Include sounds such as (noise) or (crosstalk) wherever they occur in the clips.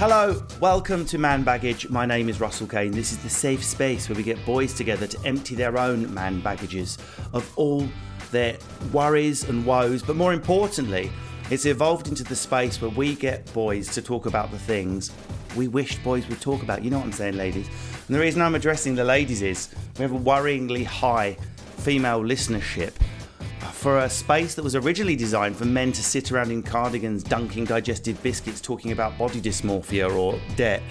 Hello, welcome to Man Baggage. My name is Russell Kane. This is the safe space where we get boys together to empty their own man baggages of all their worries and woes, but more importantly, it's evolved into the space where we get boys to talk about the things we wish boys would talk about. You know what I'm saying, ladies? And the reason I'm addressing the ladies is we have a worryingly high female listenership for a space that was originally designed for men to sit around in cardigans dunking digestive biscuits talking about body dysmorphia or debt.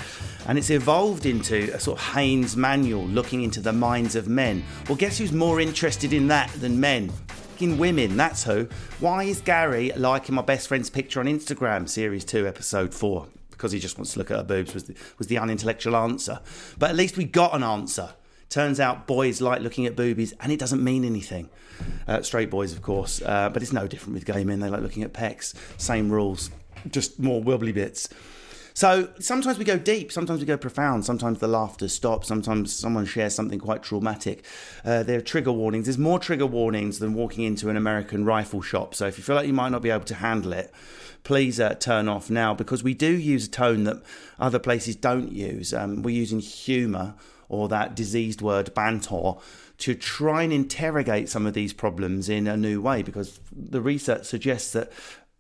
And it's evolved into a sort of Haynes manual looking into the minds of men. Well, guess who's more interested in that than men? In women, that's who. Why is Gary liking my best friend's picture on Instagram, series 2, episode 4? Because he just wants to look at her boobs, was the, was the unintellectual answer. But at least we got an answer. Turns out boys like looking at boobies, and it doesn't mean anything. Uh, straight boys, of course, uh, but it's no different with gay men. They like looking at pecs. Same rules, just more wibbly bits. So sometimes we go deep, sometimes we go profound, sometimes the laughter stops, sometimes someone shares something quite traumatic. Uh, there are trigger warnings. There's more trigger warnings than walking into an American rifle shop. So if you feel like you might not be able to handle it, please uh, turn off now because we do use a tone that other places don't use. Um, we're using humour or that diseased word banter to try and interrogate some of these problems in a new way because the research suggests that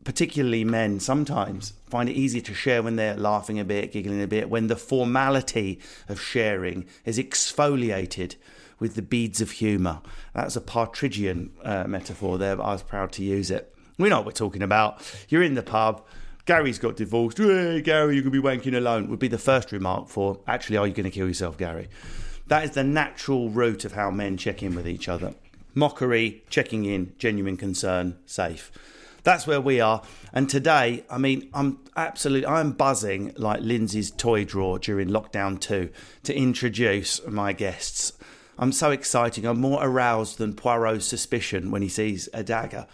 particularly men sometimes find it easier to share when they're laughing a bit, giggling a bit, when the formality of sharing is exfoliated with the beads of humour. That's a Partridgian uh, metaphor there, but I was proud to use it. We know what we're talking about. You're in the pub. Gary's got divorced. Hey, Gary, you could be wanking alone. Would be the first remark for, actually, are you going to kill yourself, Gary? That is the natural route of how men check in with each other. Mockery, checking in, genuine concern, safe. That's where we are. And today, I mean, I'm absolutely, I'm buzzing like Lindsay's toy drawer during lockdown two to introduce my guests. I'm so excited. I'm more aroused than Poirot's suspicion when he sees a dagger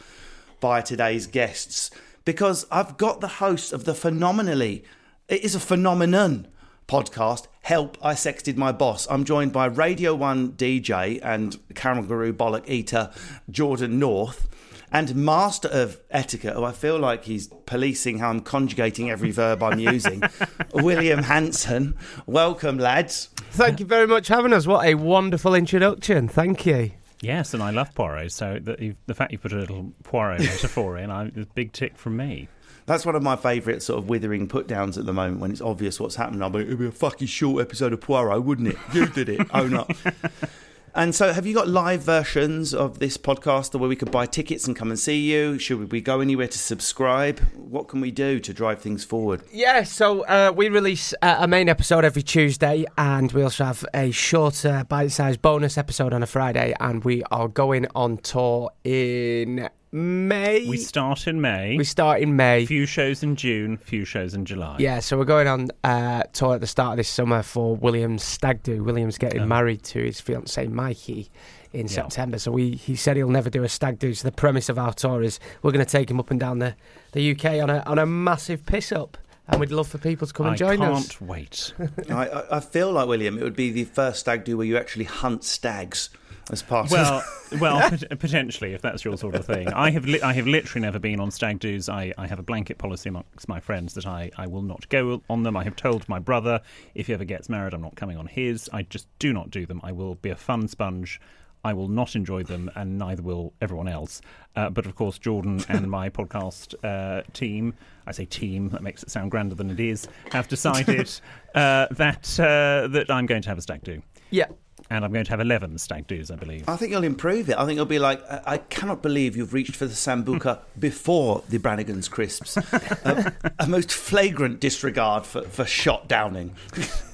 by today's guests because I've got the host of the phenomenally, it is a phenomenon podcast, Help, I Sexted My Boss. I'm joined by Radio 1 DJ and Kangaroo Bollock Eater Jordan North and master of etiquette, who I feel like he's policing how I'm conjugating every verb I'm using, (laughs) William Hanson. Welcome, lads. Thank you very much for having us. What a wonderful introduction. Thank you. Yes, and I love Poirot, so the, the fact you put a little Poirot metaphor in, I, a big tick from me. That's one of my favourite sort of withering put downs at the moment when it's obvious what's happening. I'll be, it'd be a fucking short episode of Poirot, wouldn't it? You did it. Own up. (laughs) And so, have you got live versions of this podcast where we could buy tickets and come and see you? Should we go anywhere to subscribe? What can we do to drive things forward? Yeah, so uh, we release uh, a main episode every Tuesday, and we also have a shorter, bite sized bonus episode on a Friday, and we are going on tour in May. We start in May. We start in May. Few shows in June, few shows in July. Yeah, so we're going on uh, tour at the start of this summer for William's stag do. William's getting Oh. married to his fiancee Mikey in Yeah. September. So we he said he'll never do a stag do. So the premise of our tour is we're going to take him up and down the, the UK on a on a massive piss up, and we'd love for people to come and I join us. I can't us. wait. (laughs) I, I, I feel like, William, it would be the first stag do where you actually hunt stags as part Well, of well, (laughs) (laughs) pot- potentially, if that's your sort of thing. I have, li- I have literally never been on stag do's. I, I have a blanket policy amongst my friends that I, I will not go on them. I have told my brother if he ever gets married, I'm not coming on his. I just do not do them. I will be a fun sponge. I will not enjoy them, and neither will everyone else. Uh, but of course, Jordan and (laughs) my podcast uh, team, I say team, that makes it sound grander than it is, have decided uh, that uh, that I'm going to have a stag do. Yeah. And I'm going to have 11 stag do's, I believe. I think you'll improve it. I think you'll be like, I I cannot believe you've reached for the Sambuca (laughs) before the Brannigan's crisps. (laughs) a, a most flagrant disregard for, for shot downing.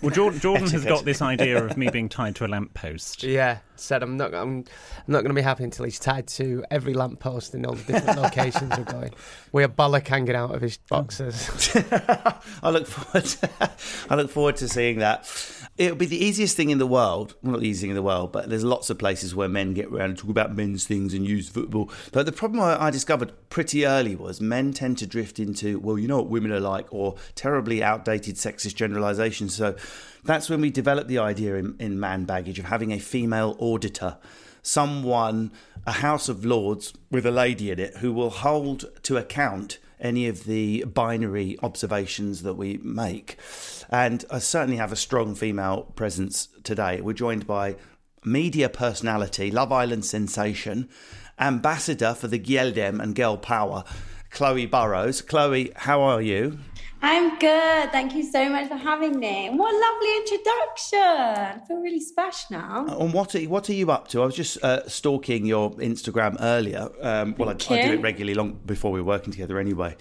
Well, Jordan, (laughs) Jordan has got this idea of me being tied to a lamppost. Yeah, said I'm not. I'm, I'm not going to be happy until he's tied to every lamppost in all the different locations we're going. We have bollock hanging out of his boxes. I look forward. To, I look forward to seeing that. It'll be the easiest thing in the world. Well, not the easiest thing in the world, but there's lots of places where men get around and talk about men's things and use football. But the problem I, I discovered pretty early was men tend to drift into, well, you know what women are like, or terribly outdated sexist generalizations. So that's when we developed the idea in, in man baggage of having a female auditor someone, a House of Lords with a lady in it, who will hold to account any of the binary observations that we make. And I certainly have a strong female presence today. We're joined by media personality, Love Island sensation, ambassador for the Gieldem and Girl Power, Chloe Burrows. Chloe, how are you? I'm good. Thank you so much for having me. What a lovely introduction. I feel really special now. And what are, what are you up to? I was just uh, stalking your Instagram earlier. Um, well, I, I do it regularly long before we were working together anyway.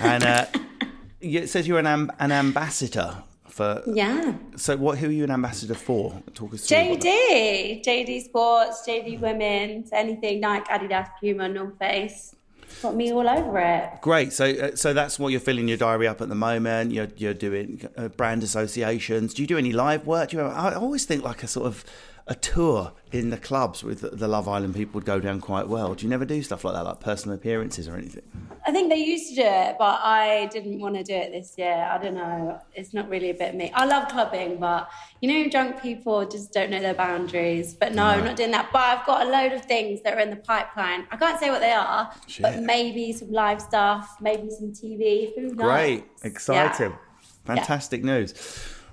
And uh, (laughs) it says you're an, am- an ambassador for. Yeah. So, what? Who are you an ambassador for? Talk us through. JD. JD Sports, JD Women's, anything Nike, Adidas, Puma, North Face. Got me all over it. Great. So, uh, so that's what you're filling your diary up at the moment. You're you're doing uh, brand associations. Do you do any live work? Do you? I always think like a sort of a tour in the clubs with the- Love Island people would go down quite well. Do you never do stuff like that, like personal appearances or anything? I think they used to do it, but I didn't want to do it this year. I don't know. It's not really a bit me. I love clubbing, but you know, drunk people just don't know their boundaries. But no, I'm not doing that. But I've got a load of things that are in the pipeline. I can't say what they are, but maybe some live stuff, maybe some TV. Who knows? Great, exciting, Yeah. fantastic news.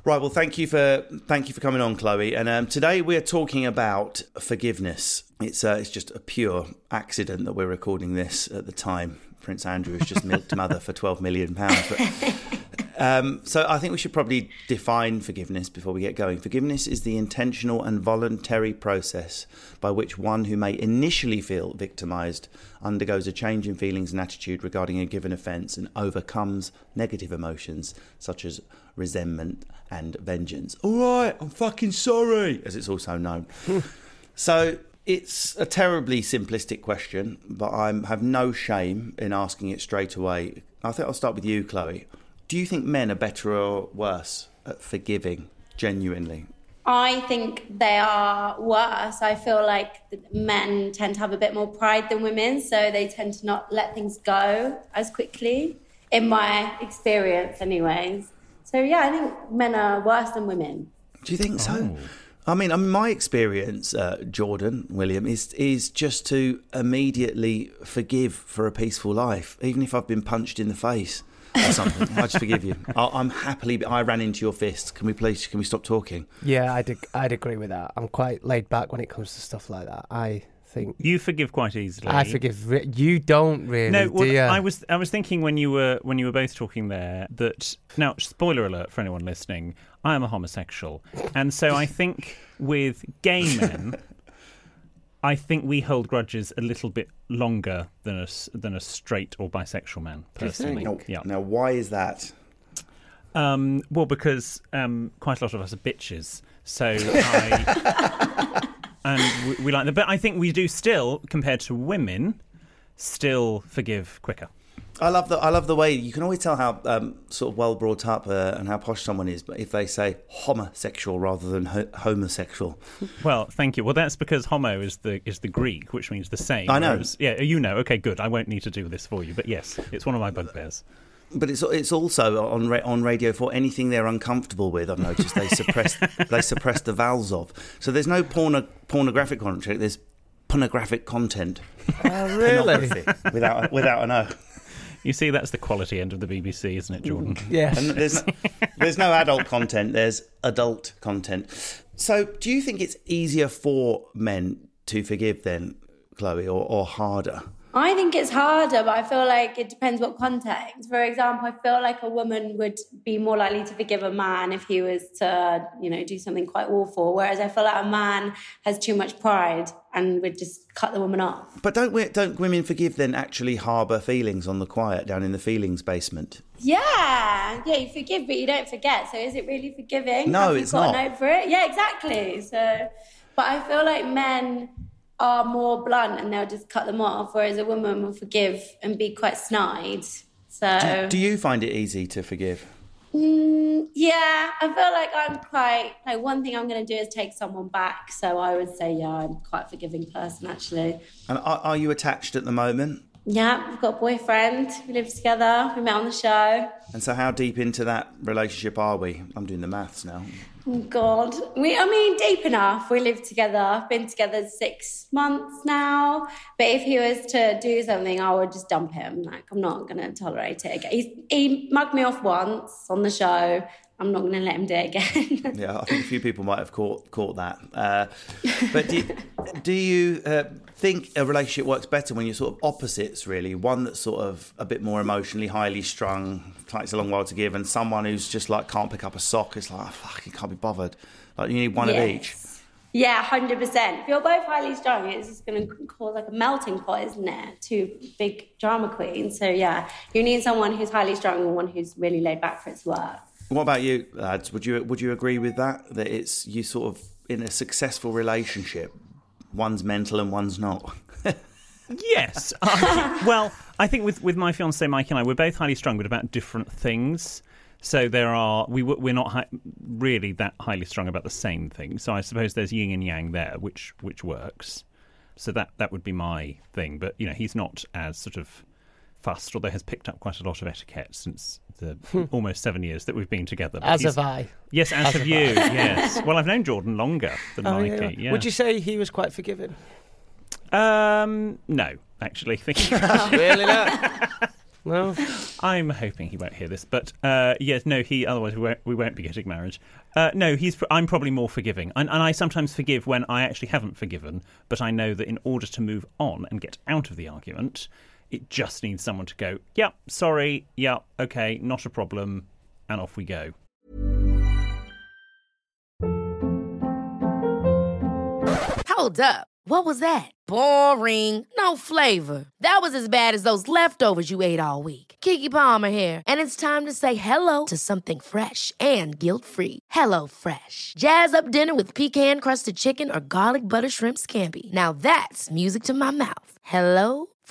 Right, well, thank you for thank you for coming on, Chloe. And um, today we're talking about forgiveness. It's uh, it's just a pure accident that we're recording this at the time. Prince Andrew has just milked mother for twelve million pounds. But, um, so I think we should probably define forgiveness before we get going. Forgiveness is the intentional and voluntary process by which one who may initially feel victimized undergoes a change in feelings and attitude regarding a given offence and overcomes negative emotions such as resentment and vengeance. All right, I'm fucking sorry, as it's also known. (laughs) So it's a terribly simplistic question, but I have no shame in asking it straight away. I think I'll start with you, Chloe. Do you think men are better or worse at forgiving genuinely? I think they are worse. I feel like men tend to have a bit more pride than women, so they tend to not let things go as quickly, in my experience, anyways. So, yeah, I think men are worse than women. Do you think so? I mean, I mean, my experience, uh, Jordan William, is is just to immediately forgive for a peaceful life, even if I've been punched in the face or something. I just forgive you. I, I'm happily. I ran into your fist. Can we please? Can we stop talking? yeah, I'd I'd agree with that. I'm quite laid back when it comes to stuff like that. I think You forgive quite easily. I forgive. Re- you don't really, No, do well, you? I was I was thinking when you were when you were both talking there that now spoiler alert for anyone listening, I am a homosexual, and so I think with gay men, (laughs) I think we hold grudges a little bit longer than a s- than a straight or bisexual man. Personally, Now, yeah. now, why is that? Um, well, because um, quite a lot of us are bitches, so (laughs) I and we, we like that. But I think we do still, compared to women, still forgive quicker. I love the I love the way you can always tell how um, sort of well brought up uh, and how posh someone is, but if they say homosexual rather than ho- homosexual, (laughs) Well, thank you. Well, that's because homo is the is the Greek, which means the same. I know. whereas- yeah, you know. Okay, good. I won't need to do this for you, but yes, it's one of my bugbears. but it's it's also on ra- on radio for anything they're uncomfortable with. I've noticed they suppress (laughs) they suppress the vowels of. So there's no porno, pornographic content. There's pornographic content. oh, really? Without without an O. You see, that's the quality end of the BBC, isn't it, Jordan? Mm, yes. And there's no, there's no adult content. There's adult content. So, do you think it's easier for men to forgive then, Chloe, or, or harder? I think it's harder, but I feel like it depends what context. For example, I feel like a woman would be more likely to forgive a man if he was to, you know, do something quite awful. Whereas I feel like a man has too much pride and would just cut the woman off. But don't we, don't women forgive then actually harbour feelings on the quiet down in the feelings basement? Yeah, yeah, you forgive, but you don't forget. So is it really forgiving? No, Have you it's gotten not. over it? Yeah, exactly. So, but I feel like men are more blunt and they'll just cut them off, whereas a woman will forgive and be quite snide. So Do, do you find it easy to forgive? Mm, yeah, I feel like I'm quite like one thing I'm going to do is take someone back. So I would say, yeah, I'm quite a forgiving person actually. And are, are you attached at the moment? Yeah, we've got a boyfriend. We live together. We met on the show. And so, how deep into that relationship are we? I'm doing the maths now. Oh, God, we I mean deep enough. We live together. I've been together six months now. But if he was to do something, I would just dump him. Like I'm not going to tolerate it again. He's, he mugged me off once on the show. I'm not going to let him do it again. (laughs) Yeah, I think a few people might have caught caught that. Uh, but do, do you uh, think a relationship works better when you're sort of opposites, really? One that's sort of a bit more emotionally highly strung, takes a long while to give, and someone who's just like can't pick up a sock. It's like, oh, fuck, you can't be bothered. Like you need one of each. Yeah, hundred percent. If you're both highly strung, it's just going to cause like a melting pot, isn't it? Two big drama queens. So yeah, you need someone who's highly strung and one who's really laid back for its work. What about you, lads? Would you would you agree with that? That it's you sort of in a successful relationship, one's mental and one's not. (laughs) Yes. I- well, I think with, with my fiance Mike and I, we're both highly strung, but about different things. So there are we we're not really that highly strung about the same thing. So I suppose there's yin and yang there, which which works. So that that would be my thing. But you know, he's not as sort of fussed, although has picked up quite a lot of etiquette since the almost seven years that we've been together. But As have I. Yes, as, As have have you. (laughs) Yes. Well, I've known Jordan longer than Oh, Mikey. yeah. Yeah. Would you say he was quite forgiving? Um, no, actually. (laughs) (laughs) really not? No. I'm hoping he won't hear this, but uh, yes, no, he. Otherwise, we won't, we won't be getting married. Uh, no, he's. I'm probably more forgiving, and, and I sometimes forgive when I actually haven't forgiven. But I know that in order to move on and get out of the argument, it just needs someone to go, "Yeah, sorry, yeah, okay, not a problem," and off we go. Hold up. What was that? Boring. No flavor. That was as bad as those leftovers you ate all week. Keke Palmer here, and it's time to say hello to something fresh and guilt-free. Hello Fresh. Jazz up dinner with pecan-crusted chicken or garlic butter shrimp scampi. Now that's music to my mouth. Hello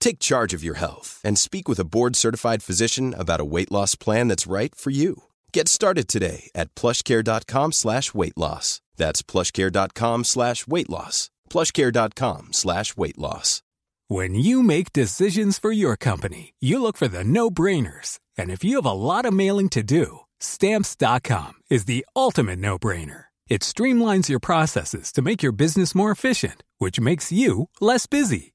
Take charge of your health and speak with a board-certified physician about a weight loss plan that's right for you. Get started today at plushcare.com slash weight loss. That's plushcare.com slash weight loss. plushcare.com slash weight loss. When you make decisions for your company, you look for the no brainers. And if you have a lot of mailing to do, stamps.com is the ultimate no brainer. It streamlines your processes to make your business more efficient, which makes you less busy.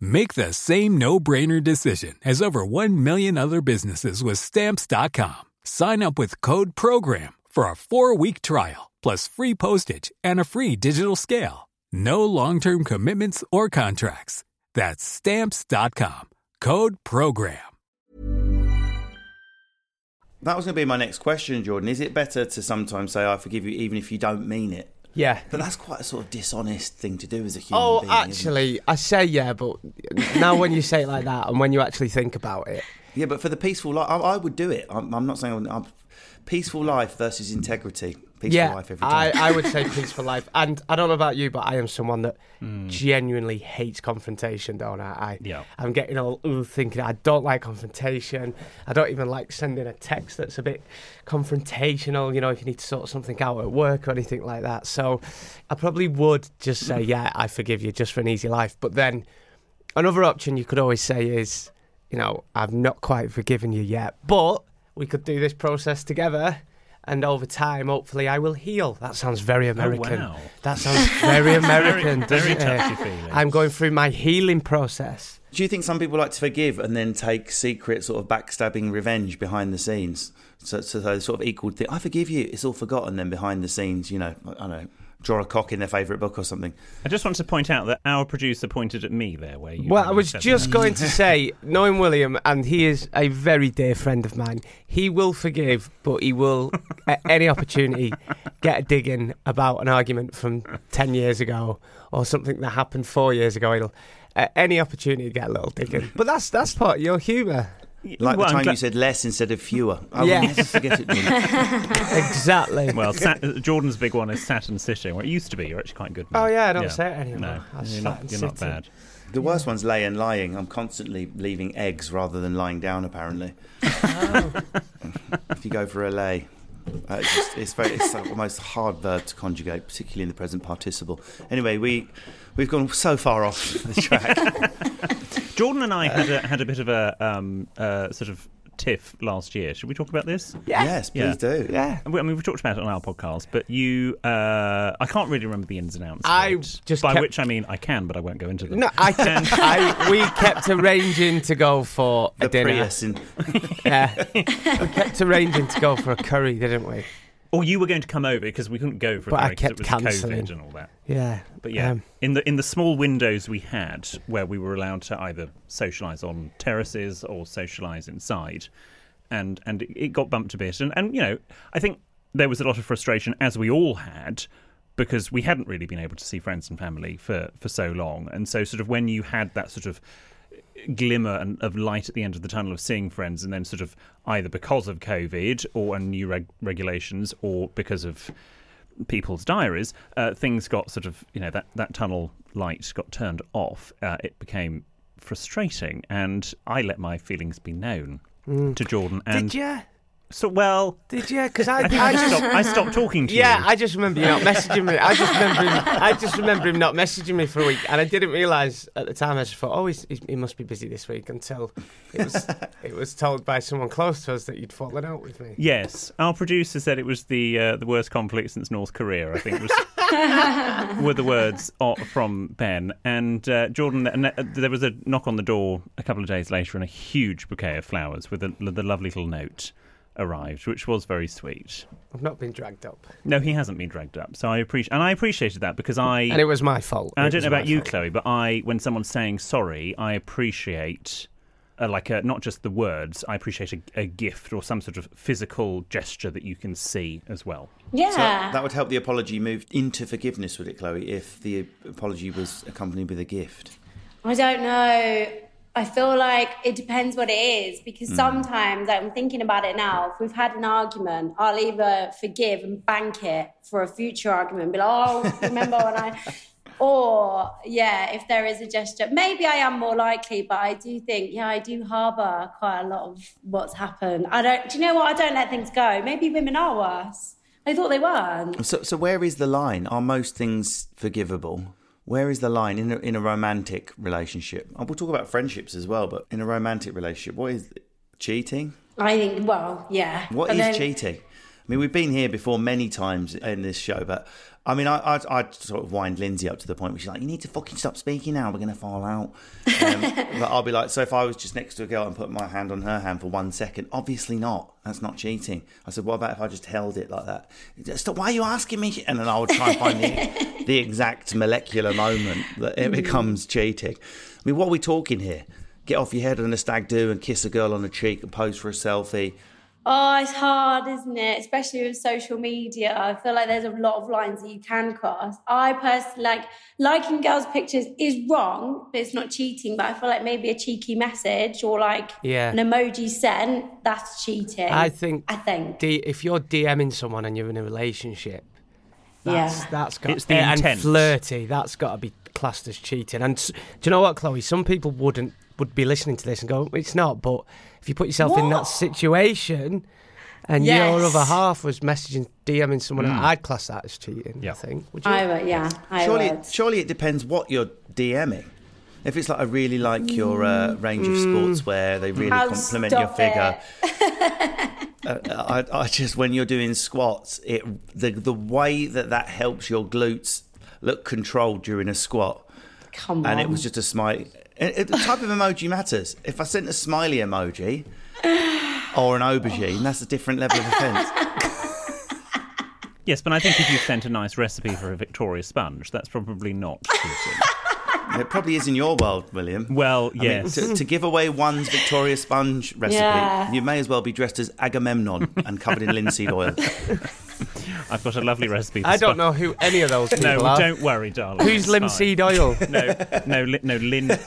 Make the same no brainer decision as over 1 million other businesses with Stamps.com. Sign up with Code PROGRAM for a four week trial, plus free postage and a free digital scale. No long term commitments or contracts. That's Stamps.com. Code PROGRAM. That was going to be my next question, Jordan. Is it better to sometimes say, I forgive you, even if you don't mean it? Yeah. But that's quite a sort of dishonest thing to do as a human Oh, being. isn't actually, I say yeah, but now when you say it like that, and when you actually think about it, Yeah, but for the peaceful life, I, I would do it. I'm, I'm not saying I'm, peaceful life versus integrity. Peaceful yeah, life every I, time. I would say peaceful life. (laughs) And I don't know about you, but I am someone that Hmm. genuinely hates confrontation, don't I? I Yeah. I'm getting all ooh, thinking I don't like confrontation. I don't even like sending a text that's a bit confrontational, you know, if you need to sort something out at work or anything like that. So I probably would just say, yeah, I forgive you just for an easy life. But then another option you could always say is, you know, I've not quite forgiven you yet, but we could do this process together. And over time, hopefully, I will heal. That sounds very American. wow. That sounds very (laughs) American, very doesn't it? I'm going through my healing process. Do you think some people like to forgive and then take secret sort of backstabbing revenge behind the scenes? So, so they sort of equal thing. I forgive you. It's all forgotten. Then behind the scenes, you know, I don't know, draw a cock in their favourite book or something. I just want to point out that our producer pointed at me there, where you. Well, I was just that. going to (laughs) say, knowing William, and he is a very dear friend of mine, he will forgive, but he will, at any opportunity, get a dig in about an argument from 10 years ago or something that happened four years ago. He'll, at uh, any opportunity, get a little dig in. But that's, that's part of your humour. Like Well, the time gla- you said less instead of fewer. I Yeah. will never forget it. (laughs) Exactly. Well, Sat- Jordan's big one is Saturn sitting, where it used to be. You're actually quite good. now. Oh, yeah, I don't say it anymore. No, I you're not, you're not bad. The worst one's lay and lying. I'm constantly leaving eggs rather than lying down. Apparently, Oh. (laughs) if you go for a lay, uh, it's, just, it's very it's the most hard verb to conjugate, particularly in the present participle. Anyway, we we've gone so far off the track. (laughs) Jordan and I had a, had a bit of a um, uh, sort of tiff last year. Should we talk about this? Yeah. Yes, please Yeah. do. Yeah. I mean, we've talked about it on our podcast, but you, uh, I can't really remember the ins and outs. I it. just by kept- which I mean I can, but I won't go into them. No, I, (laughs) I, we kept arranging to go for a The dinner. Prius in Yeah. we kept arranging to go for a curry, didn't we? Or you were going to come over because we couldn't go for a But I kept it was cancelling. COVID and all that. Yeah. But yeah, Um, in the in the small windows we had where we were allowed to either socialise on terraces or socialise inside, and and it- it got bumped a bit, and and you know I think there was a lot of frustration as we all had because we hadn't really been able to see friends and family for for so long, and so sort of when you had that sort of glimmer and, of light at the end of the tunnel of seeing friends, and then sort of either because of COVID or and new reg- regulations or because of people's diaries, uh, things got sort of you know that that tunnel light got turned off. Uh, it became frustrating, and I let my feelings be known to Jordan. And Did you? So well, Did you? Because I, (laughs) I, I I, just. stopped, I stopped talking to Yeah, you. Yeah, I just remember you not messaging me. I just remember him. I just remember him not messaging me for a week, and I didn't realise at the time. I just thought, oh, he's, he's, he must be busy this week. Until it was (laughs) it was told by someone close to us that you'd fallen out with me. Yes, our producer said it was the uh, the worst conflict since North Korea. I think was (laughs) were the words from Ben and uh, Jordan. And uh, there was a knock on the door a couple of days later, and a huge bouquet of flowers with a, the lovely little note arrived, which was very sweet. I've not been dragged up, No, he hasn't been dragged up, so I appreciate and I appreciated that because I and it was my fault. and I don't know about you, fault. Chloe, but I, when someone's saying sorry, I appreciate, uh, like, uh, not just the words. I appreciate a, a gift or some sort of physical gesture that you can see as well. Yeah. So that would help the apology move into forgiveness, would it, Chloe, if the apology was accompanied with a gift? I don't know. I feel like it depends what it is because hmm. sometimes like, I'm thinking about it now. If we've had an argument, I'll either forgive and bank it for a future argument, be like, oh, remember when I. (laughs) Or, yeah, if there is a gesture, maybe I am more likely, but I do think, yeah, I do harbour quite a lot of what's happened. I don't, do you know what? I don't let things go. Maybe women are worse. I thought they weren't. So, so where is the line? Are most things forgivable? Where is the line in a, in a romantic relationship? And we'll talk about friendships as well, but in a romantic relationship, what is cheating? I think, well, yeah. What is then- cheating? I mean, we've been here before many times in this show, but I mean, I, I, I sort of wind Lindsay up to the point where she's like, "You need to fucking stop speaking now. We're going to fall out." Um, (laughs) but I'll be like, "So if I was just next to a girl and put my hand on her hand for one second, obviously not. That's not cheating." I said, "What about if I just held it like that?" Stop. Why are you asking me? And then I would try and find the, (laughs) the exact molecular moment that it becomes cheating. I mean, what are we talking here? Get off your head on a stag do and kiss a girl on the cheek and pose for a selfie. Oh, it's hard, isn't it? Especially with social media. I feel like there's a lot of lines that you can cross. I personally like liking girls' pictures is wrong, but it's not cheating. But I feel like maybe a cheeky message or like Yeah. an emoji sent, that's cheating. I think. I think. D- if you're DMing someone and you're in a relationship, that's Yeah. that's got It's the and intent. flirty. That's got to be classed as cheating. And s- do you know what, Chloe? Some people wouldn't would be listening to this and go, "It's not." But if you put yourself in that situation, and your other half was messaging, DMing someone, Mm. I'd class that as cheating. Yeah. I think. Would you? I would, yeah. I surely, would. surely it depends what you're DMing. If it's like I really like your uh, range of sportswear, they really Oh, compliment your figure. (laughs) uh, I, I just when you're doing squats, it the the way that that helps your glutes look controlled during a squat, Come on. and it was just a smile. It, it- the type of emoji matters. If I sent a smiley emoji (sighs) or an aubergine, that's a different level of offence. Yes, but I think if you sent a nice recipe for a Victoria sponge, that's probably not cheating. It probably is in your world, William. well, I mean, yes. to, to give away one's Victoria Sponge recipe, Yeah. you may as well be dressed as Agamemnon and covered in linseed oil. (laughs) I've got a lovely recipe. For I don't spon- know who any of those (laughs) people No, are. No, don't worry, darling. Who's it's fine. linseed (laughs) oil? No, no, li- no, Lin. (laughs)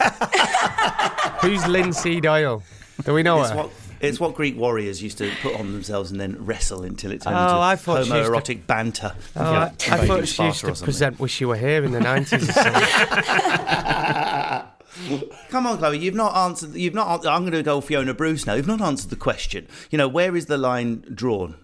Who's linseed oil? Do we know It's her? what, it's what Greek warriors used to put on themselves and then wrestle until it turned Oh, into I thought she to- homoerotic banter. Oh, Yeah, I, I thought she used to present "Wish You Were Here" in the nineties. Come on, Chloe, you've not answered. You've not. I'm going to go Fiona Bruce now. You've not answered the question. You know, where is the line drawn?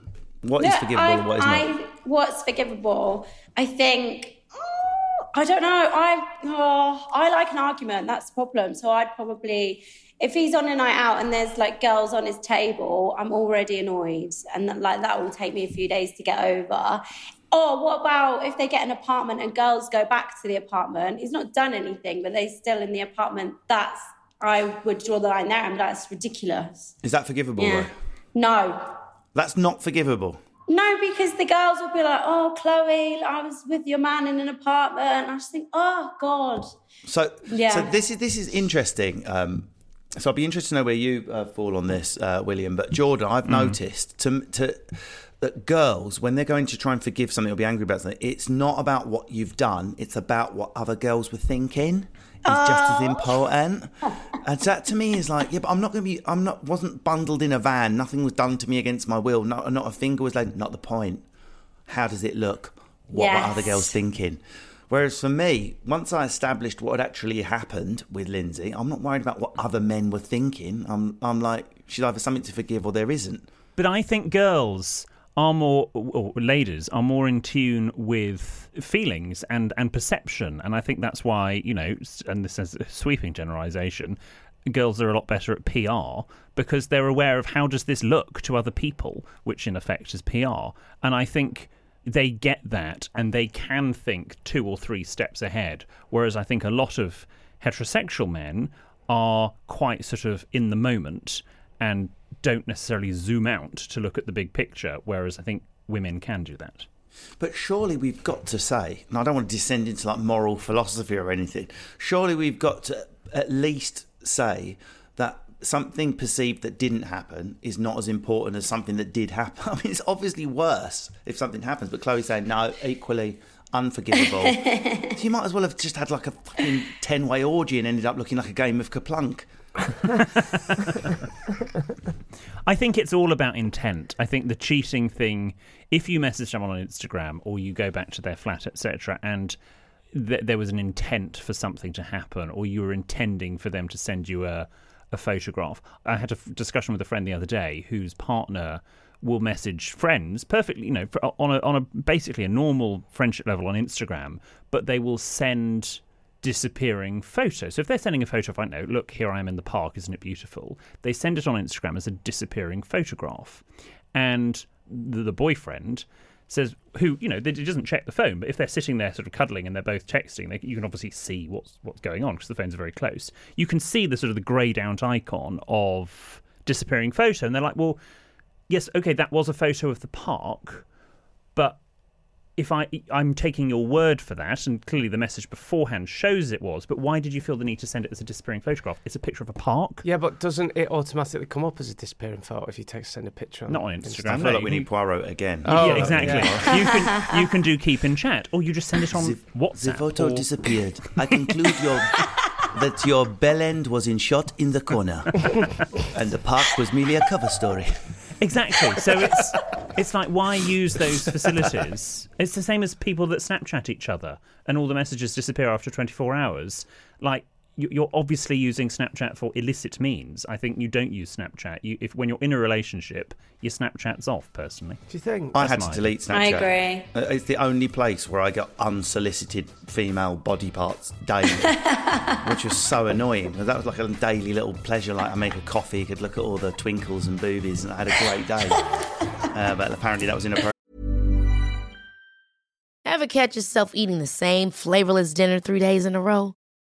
What is Yeah, forgivable I, and what is I, not? What's forgivable? I think. oh, I don't know. I oh, I like an argument. That's the problem. So I'd probably, if he's on a night out and there's like girls on his table, I'm already annoyed, and that, like that will take me a few days to get over. Or what about if they get an apartment and girls go back to the apartment? He's not done anything, but they're still in the apartment. That's I would draw the line there, I and that's ridiculous. Is that forgivable? Yeah. No, That's not forgivable. no, because the girls will be like, "Oh, Chloe, I was with your man in an apartment." And I just think, "Oh God." So, Yeah. so this is this is interesting. Um, so I'd be interested to know where you uh, fall on this, uh, William. But Jordan, I've noticed to to that girls when they're going to try and forgive something or be angry about something, it's not about what you've done; it's about what other girls were thinking. Is just as important, and that to me is like, yeah, but I'm not going to be. I'm not. Wasn't bundled in a van. Nothing was done to me against my will. Not not a finger was laid. Not the point. How does it look? What were other girls thinking? Whereas for me, once I established what had actually happened with Lindsay, I'm not worried about what other men were thinking. I'm, I'm like, she's either something to forgive or there isn't. But I think girls are more, or ladies are more in tune with feelings and, and perception. And I think that's why, you know, and this is a sweeping generalization, girls are a lot better at PR because they're aware of how does this look to other people, which in effect is PR. And I think they get that and they can think two or three steps ahead. Whereas I think a lot of heterosexual men are quite sort of in the moment and don't necessarily zoom out to look at the big picture, whereas I think women can do that. But surely we've got to say, and I don't want to descend into like moral philosophy or anything, surely we've got to at least say something perceived that didn't happen is not as important as something that did happen. (laughs) I mean, it's obviously worse if something happens, but Chloe's saying, no, equally unforgivable. (laughs) so you might as well have just had like a fucking 10 way orgy and ended up looking like a game of KerPlunk. (laughs) I think it's all about intent. I think the cheating thing, if you message someone on Instagram or you go back to their flat, etc., and th- there was an intent for something to happen, or you were intending for them to send you a, a photograph. I had a f- discussion with a friend the other day whose partner will message friends perfectly, you know, on a on a basically a normal friendship level on Instagram, but they will send disappearing photos. So if they're sending a photo of, I know, look, here I am in the park, isn't it beautiful? They send it on Instagram as a disappearing photograph. And the, the boyfriend says, who, you know, it doesn't check the phone, but if they're sitting there sort of cuddling and they're both texting, they, you can obviously see what's what's going on because the phones are very close. You can see the sort of the greyed out icon of disappearing photo. And they're like, well, yes, okay, that was a photo of the park, but if I I'm taking your word for that, and clearly the message beforehand shows it was, but why did you feel the need to send it as a disappearing photograph? It's a picture of a park. Yeah, but doesn't it automatically come up as a disappearing photo if you take send a picture? On Not on Instagram. I feel like we need Poirot again. Oh, yeah, exactly. yeah. You can you can do keep in chat, or you just send it on The, WhatsApp. the photo or- disappeared. I conclude your that your bell end was in shot in the corner, (laughs) and the park was merely a cover story. Exactly. So it's it's like why use those facilities? It's the same as people that Snapchat each other and all the messages disappear after 24 hours. Like you're obviously using Snapchat for illicit means. I think you don't use Snapchat. You, if when you're in a relationship, your Snapchat's off. Personally, Do you think? I That's had to delete Snapchat. I agree. Uh, It's the only place where I got unsolicited female body parts daily, (laughs) which was so annoying. That was like a daily little pleasure. Like I make a coffee, could look at all the twinkles and boobies, and I had a great day. (laughs) Uh, but apparently that was inappropriate. Ever catch yourself eating the same flavorless dinner three days in a row?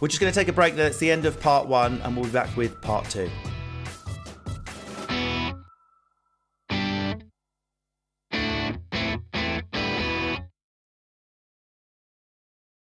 We're just going to take a break. there. That's the end of part one, and we'll be back with part two.